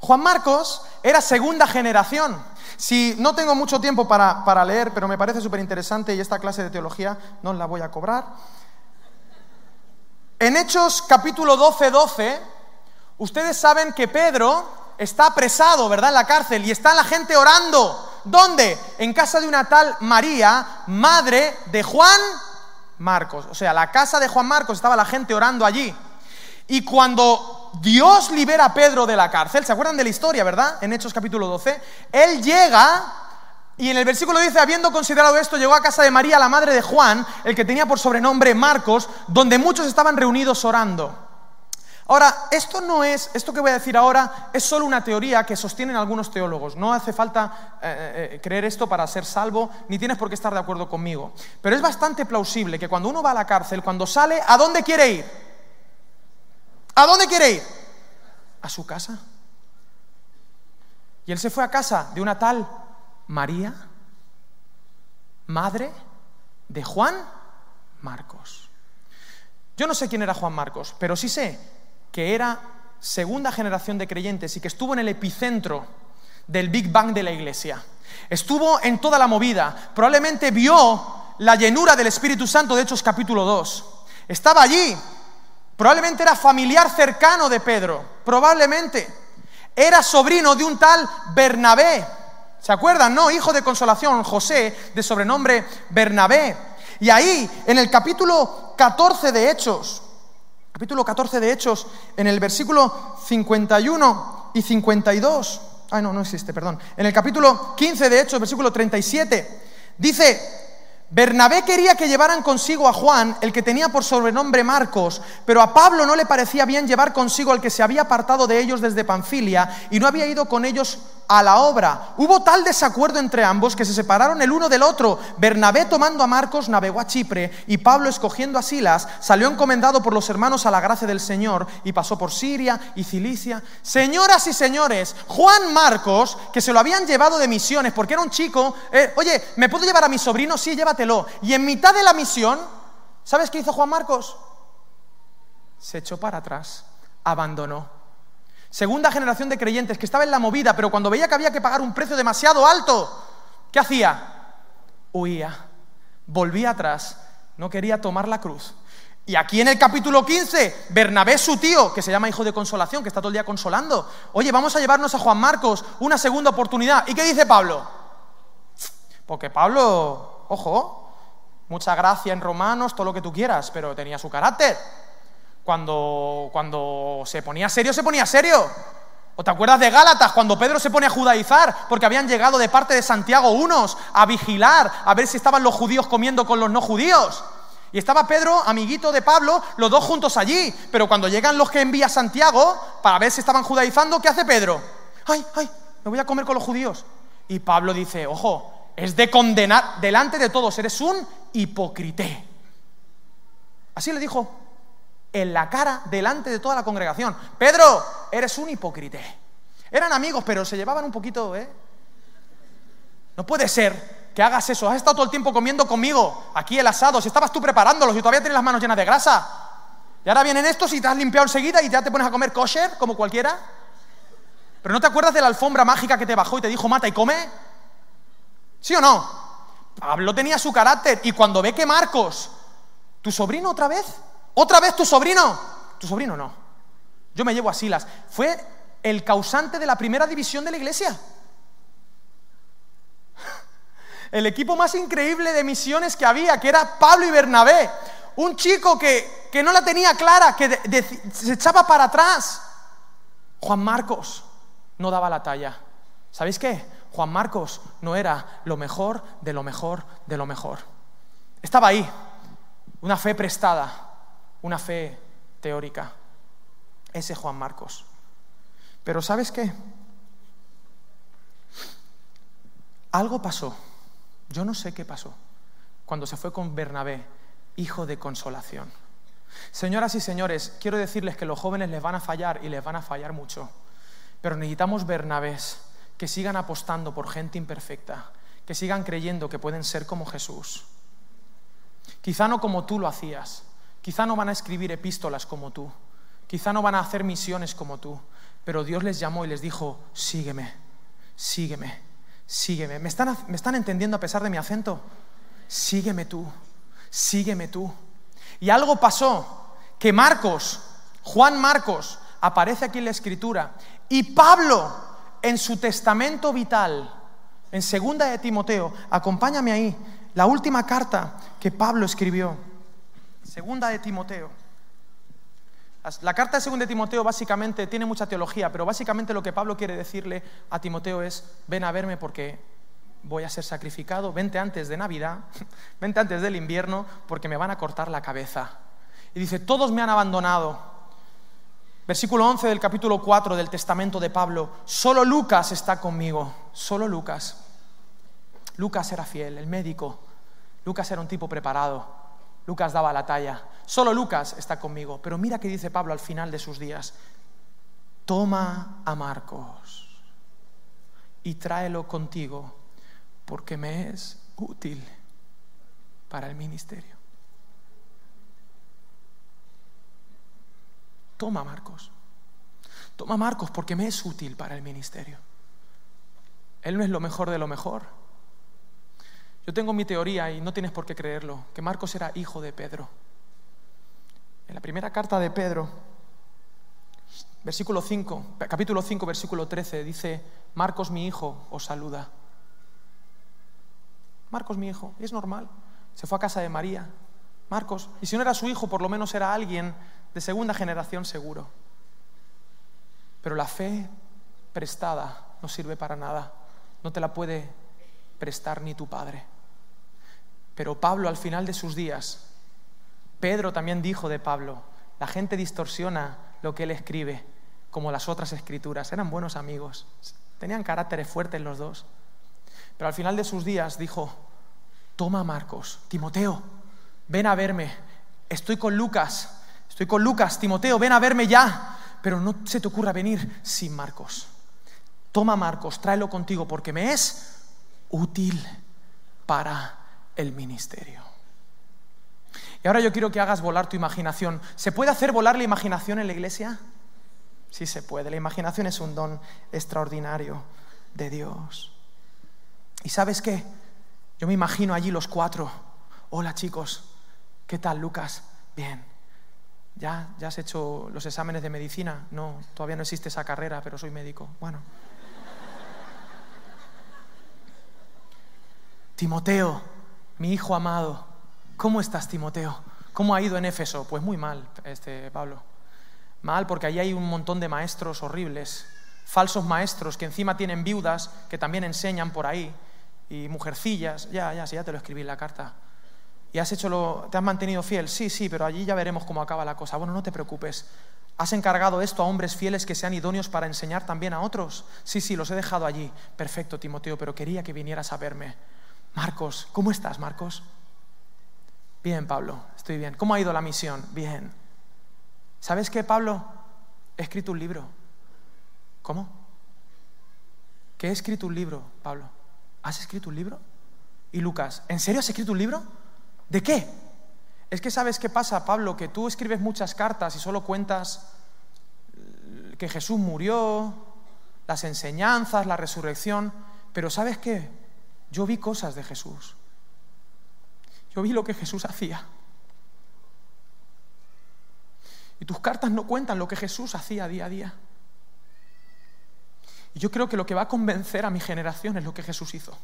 Juan Marcos era segunda generación. Si no tengo mucho tiempo para, leer, pero me parece súper interesante y esta clase de teología no la voy a cobrar. En Hechos capítulo 12, 12, ustedes saben que Pedro está apresado, ¿verdad? En la cárcel y está la gente orando. ¿Dónde? En casa de una tal María, madre de Juan Marcos. O sea, la casa de Juan Marcos estaba la gente orando allí. Y cuando Dios libera a Pedro de la cárcel. ¿Se acuerdan de la historia, verdad? En Hechos capítulo 12. Él llega y en el versículo dice, habiendo considerado esto, llegó a casa de María, la madre de Juan, el que tenía por sobrenombre Marcos, donde muchos estaban reunidos orando. Ahora, esto no es, esto que voy a decir ahora, es solo una teoría que sostienen algunos teólogos. No hace falta eh, eh, creer esto para ser salvo, ni tienes por qué estar de acuerdo conmigo. Pero es bastante plausible que cuando uno va a la cárcel, cuando sale, ¿a dónde quiere ir? ¿A dónde quiere ir? A su casa. Y él se fue a casa de una tal María, madre de Juan Marcos. Yo no sé quién era Juan Marcos, pero sí sé que era segunda generación de creyentes y que estuvo en el epicentro del Big Bang de la iglesia. Estuvo en toda la movida. Probablemente vio la llenura del Espíritu Santo de Hechos capítulo 2. Estaba allí Probablemente era familiar cercano de Pedro, probablemente. Era sobrino de un tal Bernabé. ¿Se acuerdan? No, hijo de consolación, José, de sobrenombre Bernabé. Y ahí, en el capítulo 14 de Hechos, capítulo 14 de Hechos, en el versículo 51 y 52, ay no, no existe, perdón, en el capítulo 15 de Hechos, versículo 37, dice, Bernabé quería que llevaran consigo a Juan, el que tenía por sobrenombre Marcos, pero a Pablo no le parecía bien llevar consigo al que se había apartado de ellos desde Panfilia y no había ido con ellos a la obra. Hubo tal desacuerdo entre ambos que se separaron el uno del otro. Bernabé tomando a Marcos navegó a Chipre y Pablo escogiendo a Silas salió encomendado por los hermanos a la gracia del Señor y pasó por Siria y Cilicia. Señoras y señores, Juan Marcos, que se lo habían llevado de misiones porque era un chico, eh, oye, ¿me puedo llevar a mi sobrino? Sí, Y en mitad de la misión, ¿sabes qué hizo Juan Marcos? Se echó para atrás, abandonó segunda generación de creyentes que estaba en la movida, pero cuando veía que había que pagar un precio demasiado alto, ¿qué hacía? Huía, volvía atrás, no quería tomar la cruz. Y aquí en el capítulo 15, Bernabé, su tío, que se llama hijo de consolación, que está todo el día consolando, oye, vamos a llevarnos a Juan Marcos una segunda oportunidad. ¿Y qué dice Pablo? Porque Pablo, ojo, mucha gracia en Romanos, todo lo que tú quieras, pero tenía su carácter. Cuando, cuando se ponía serio, se ponía serio. ¿O te acuerdas de Gálatas, cuando Pedro se pone a judaizar, porque habían llegado de parte de Santiago unos a vigilar, a ver si estaban los judíos comiendo con los no judíos? Y estaba Pedro, amiguito de Pablo, los dos juntos allí. Pero cuando llegan los que envía Santiago, para ver si estaban judaizando, ¿qué hace Pedro? ¡Ay, ay! Me voy a comer con los judíos. Y Pablo dice, ojo, es de condenar delante de todos, eres un hipócrite. Así le dijo en la cara delante de toda la congregación. Pedro, eres un hipócrita. Eran amigos, pero se llevaban un poquito, ¿eh? No puede ser que hagas eso. Has estado todo el tiempo comiendo conmigo aquí el asado. Si estabas tú preparándolos y todavía tienes las manos llenas de grasa. Y ahora vienen estos y te has limpiado enseguida y ya te pones a comer kosher como cualquiera. Pero no te acuerdas de la alfombra mágica que te bajó y te dijo mata y come. ¿Sí o no? Pablo tenía su carácter y cuando ve que Marcos, tu sobrino otra vez, ¿Otra vez tu sobrino? Tu sobrino no. Yo me llevo a Silas. Fue el causante de la primera división de la iglesia. El equipo más increíble de misiones que había, que era Pablo y Bernabé. Un chico que, no la tenía clara, que se echaba para atrás. Juan Marcos no daba la talla. ¿Sabéis qué? Juan Marcos no era lo mejor de lo mejor de lo mejor. Estaba ahí, una fe prestada, una fe teórica. Ese Juan Marcos. Pero ¿sabes qué? Algo pasó. Yo no sé qué pasó cuando se fue con Bernabé, hijo de consolación. Señoras y señores, quiero decirles que los jóvenes les van a fallar y les van a fallar mucho. Pero necesitamos Bernabés que sigan apostando por gente imperfecta, que sigan creyendo que pueden ser como Jesús. Quizá no como tú lo hacías, Quizá no van a escribir epístolas como tú, quizá no van a hacer misiones como tú, pero Dios les llamó y les dijo, sígueme, sígueme, sígueme. ¿Me están, ¿Me están entendiendo a pesar de mi acento? Sígueme tú, sígueme tú. Y algo pasó, que Marcos, Juan Marcos, aparece aquí en la escritura, y Pablo, en su testamento vital, en segunda de Timoteo, acompáñame ahí, la última carta que Pablo escribió. Segunda de Timoteo. La carta de Segunda de Timoteo básicamente tiene mucha teología, pero básicamente lo que Pablo quiere decirle a Timoteo es, ven a verme porque voy a ser sacrificado, vente antes de Navidad, vente antes del invierno porque me van a cortar la cabeza. Y dice, todos me han abandonado. Versículo 11 del capítulo 4 del testamento de Pablo, solo Lucas está conmigo, solo Lucas. Lucas era fiel, el médico. Lucas era un tipo preparado. Lucas daba la talla. Solo Lucas está conmigo. Pero mira qué dice Pablo al final de sus días. Toma a Marcos y tráelo contigo porque me es útil para el ministerio. Toma Marcos. Toma Marcos porque me es útil para el ministerio. Él no es lo mejor de lo mejor. Yo tengo mi teoría y no tienes por qué creerlo, que Marcos era hijo de Pedro. En la primera carta de Pedro, versículo 5, capítulo 5, versículo 13, dice, Marcos mi hijo os saluda. Marcos mi hijo, es normal. Se fue a casa de María, Marcos. Y si no era su hijo, por lo menos era alguien de segunda generación seguro. Pero la fe prestada no sirve para nada. No te la puede prestar ni tu padre. Pero Pablo al final de sus días, Pedro también dijo de Pablo, la gente distorsiona lo que él escribe, como las otras escrituras. Eran buenos amigos, tenían caracteres fuertes los dos. Pero al final de sus días dijo, toma Marcos, Timoteo, ven a verme, estoy con Lucas, estoy con Lucas, Timoteo, ven a verme ya, pero no se te ocurra venir sin Marcos. Toma Marcos, tráelo contigo porque me es útil para el ministerio. Y ahora yo quiero que hagas volar tu imaginación. ¿Se puede hacer volar la imaginación en la iglesia? Sí se puede. La imaginación es un don extraordinario de Dios. ¿Y sabes qué? Yo me imagino allí los cuatro. Hola chicos, ¿qué tal Lucas? Bien. ¿Ya, ¿Ya has hecho los exámenes de medicina? No, todavía no existe esa carrera, pero soy médico. Bueno. Timoteo, mi hijo amado, ¿cómo estás, Timoteo? ¿Cómo ha ido en Éfeso? Pues muy mal, este Pablo. Mal porque allí hay un montón de maestros horribles, falsos maestros que encima tienen viudas que también enseñan por ahí y mujercillas. Ya, ya, sí, ya te lo escribí en la carta. ¿Y te has mantenido fiel? Sí, sí, pero allí ya veremos cómo acaba la cosa. Bueno, no te preocupes. ¿Has encargado esto a hombres fieles que sean idóneos para enseñar también a otros? Sí, sí, los he dejado allí. Perfecto, Timoteo, pero quería que vinieras a verme. Marcos, ¿cómo estás, Marcos? Bien, Pablo, estoy bien. ¿Cómo ha ido la misión? Bien. ¿Sabes qué, Pablo? He escrito un libro. ¿Cómo? ¿Qué he escrito un libro, Pablo? ¿Has escrito un libro? Y Lucas, ¿en serio has escrito un libro? ¿De qué? Es que sabes qué pasa, Pablo, que tú escribes muchas cartas y solo cuentas que Jesús murió, las enseñanzas, la resurrección, pero ¿sabes qué? Yo vi cosas de Jesús. Yo vi lo que Jesús hacía. Y tus cartas no cuentan lo que Jesús hacía día a día. Y yo creo que lo que va a convencer a mi generación es lo que Jesús hizo.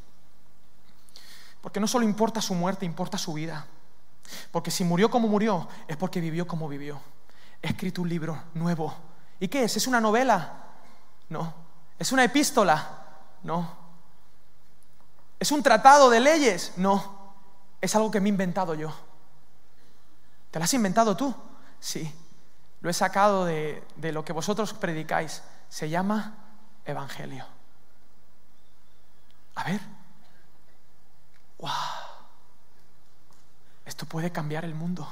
Porque no solo importa su muerte, importa su vida. Porque si murió como murió, es porque vivió como vivió. He escrito un libro nuevo. ¿Y qué es? ¿Es una novela? No. ¿Es una epístola? No. ¿Es un tratado de leyes? No, es algo que me he inventado yo. ¿Te lo has inventado tú? Sí, lo he sacado de, lo que vosotros predicáis. Se llama Evangelio. A ver. ¡Wow! Esto puede cambiar el mundo.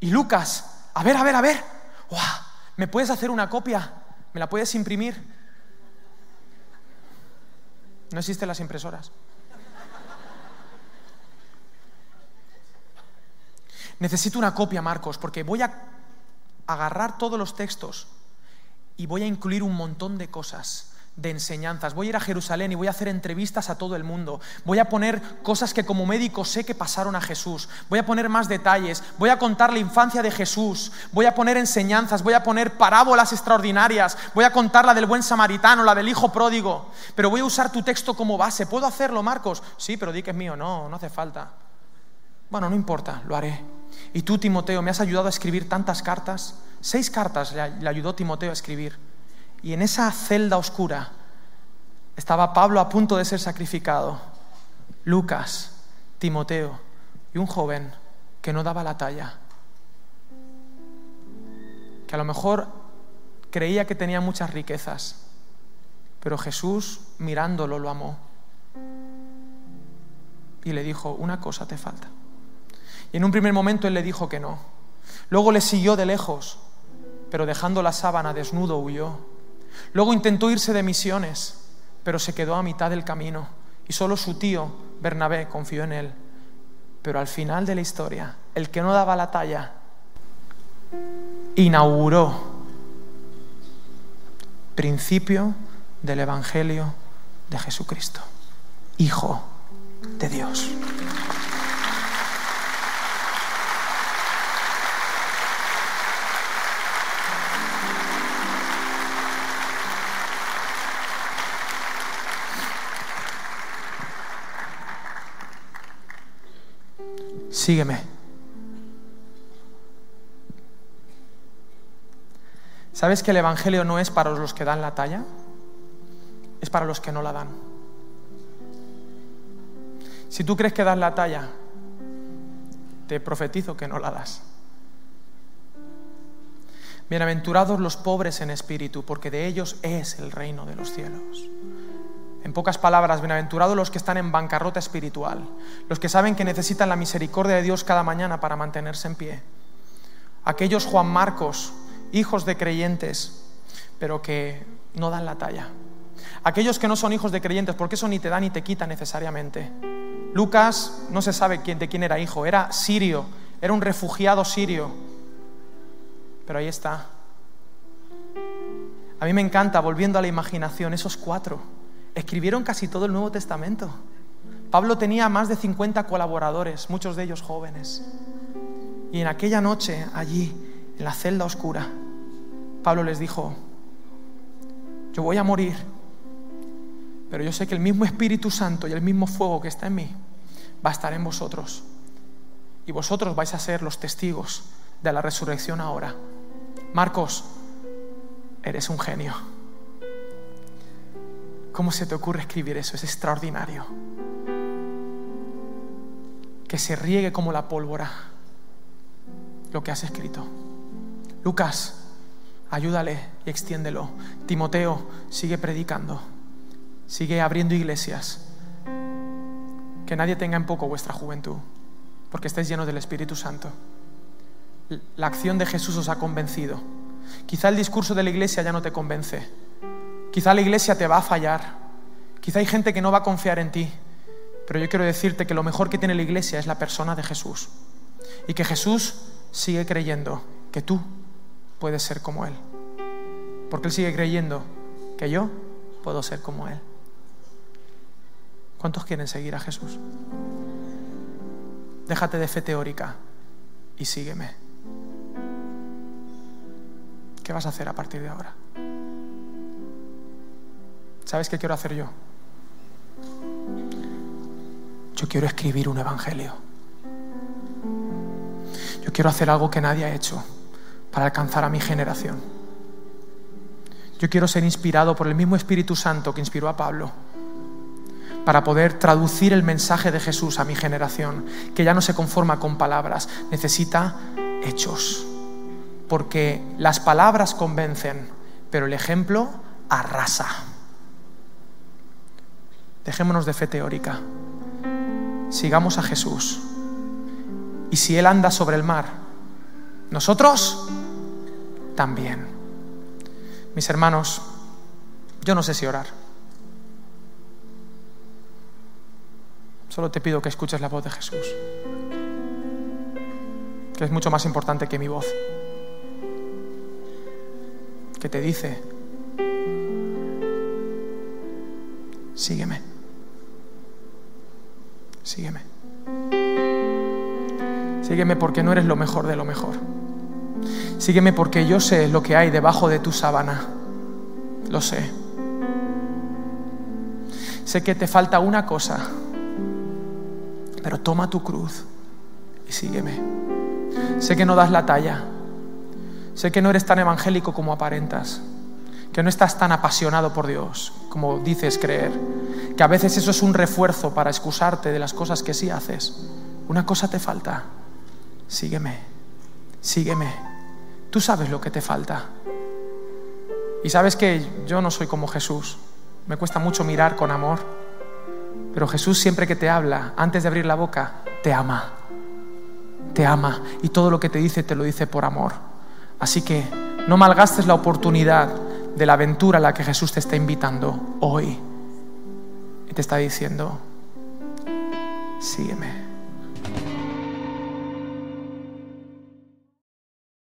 Y Lucas, a ver, a ver, a ver. ¡Wow! ¿Me puedes hacer una copia? ¿Me la puedes imprimir? No existen las impresoras. Necesito una copia, Marcos, porque voy a agarrar todos los textos y voy a incluir un montón de cosas de enseñanzas. Voy a ir a Jerusalén y voy a hacer entrevistas a todo el mundo. Voy a poner cosas que como médico sé que pasaron a Jesús. Voy a poner más detalles. Voy a contar la infancia de Jesús. Voy a poner enseñanzas. Voy a poner parábolas extraordinarias. Voy a contar la del buen samaritano, la del hijo pródigo. Pero voy a usar tu texto como base. ¿Puedo hacerlo, Marcos? Sí, pero di que es mío. No, no hace falta. Bueno, no importa, lo haré. Y tú, Timoteo, me has ayudado a escribir tantas cartas. Seis cartas le ayudó Timoteo a escribir. Y en esa celda oscura estaba Pablo a punto de ser sacrificado, Lucas, Timoteo y un joven que no daba la talla, que a lo mejor creía que tenía muchas riquezas, pero Jesús mirándolo lo amó y le dijo, una cosa te falta. Y en un primer momento él le dijo que no. Luego le siguió de lejos, pero dejando la sábana desnudo huyó. Luego intentó irse de misiones, pero se quedó a mitad del camino y solo su tío, Bernabé, confió en él. Pero al final de la historia, el que no daba la talla, inauguró principio del Evangelio de Jesucristo, Hijo de Dios. Sígueme. ¿Sabes que el Evangelio no es para los que dan la talla? Es para los que no la dan. Si tú crees que das la talla, te profetizo que no la das. Bienaventurados los pobres en espíritu, porque de ellos es el reino de los cielos. En pocas palabras, bienaventurados los que están en bancarrota espiritual, los que saben que necesitan la misericordia de Dios cada mañana para mantenerse en pie. Aquellos Juan Marcos, hijos de creyentes, pero que no dan la talla. Aquellos que no son hijos de creyentes, porque eso ni te da ni te quita necesariamente. Lucas no se sabe quién, de quién era hijo, era sirio, era un refugiado sirio pero ahí está. A mí me encanta, volviendo a la imaginación, esos cuatro escribieron casi todo el Nuevo Testamento. Pablo tenía más de 50 colaboradores, muchos de ellos jóvenes. Y en aquella noche, allí, en la celda oscura, Pablo les dijo, yo voy a morir, pero yo sé que el mismo Espíritu Santo y el mismo fuego que está en mí va a estar en vosotros. Y vosotros vais a ser los testigos de la resurrección ahora. Marcos, eres un genio. ¿Cómo se te ocurre escribir eso? Es extraordinario. Que se riegue como la pólvora lo que has escrito. Lucas, ayúdale y extiéndelo. Timoteo, sigue predicando. Sigue abriendo iglesias. Que nadie tenga en poco vuestra juventud, porque estáis llenos del Espíritu Santo la acción de Jesús os ha convencido. Quizá el discurso de la iglesia ya no te convence. Quizá la iglesia te va a fallar. Quizá hay gente que no va a confiar en ti. Pero yo quiero decirte que lo mejor que tiene la iglesia es la persona de Jesús. Y que Jesús sigue creyendo que tú puedes ser como Él. Porque Él sigue creyendo que yo puedo ser como Él. ¿Cuántos quieren seguir a Jesús? Déjate de fe teórica y sígueme. ¿Qué vas a hacer a partir de ahora? ¿Sabes qué quiero hacer yo? Yo quiero escribir un evangelio. Yo quiero hacer algo que nadie ha hecho para alcanzar a mi generación. Yo quiero ser inspirado por el mismo Espíritu Santo que inspiró a Pablo para poder traducir el mensaje de Jesús a mi generación, que ya no se conforma con palabras, necesita hechos porque las palabras convencen, pero el ejemplo arrasa. Dejémonos de fe teórica. Sigamos a Jesús. Y si Él anda sobre el mar, nosotros también. Mis hermanos, yo no sé si orar. Solo te pido que escuches la voz de Jesús, que es mucho más importante que mi voz que te dice, sígueme, sígueme. Sígueme porque no eres lo mejor de lo mejor. Sígueme porque yo sé lo que hay debajo de tu sábana. Lo sé. Sé que te falta una cosa, pero toma tu cruz y sígueme. Sé que no das la talla, Sé que no eres tan evangélico como aparentas, que no estás tan apasionado por Dios como dices creer, que a veces eso es un refuerzo para excusarte de las cosas que sí haces. Una cosa te falta, sígueme, sígueme. Tú sabes lo que te falta. Y sabes que yo no soy como Jesús, me cuesta mucho mirar con amor, pero Jesús siempre que te habla, antes de abrir la boca, te ama, te ama y todo lo que te dice te lo dice por amor. Así que no malgastes la oportunidad de la aventura a la que Jesús te está invitando hoy. Te está diciendo, sígueme.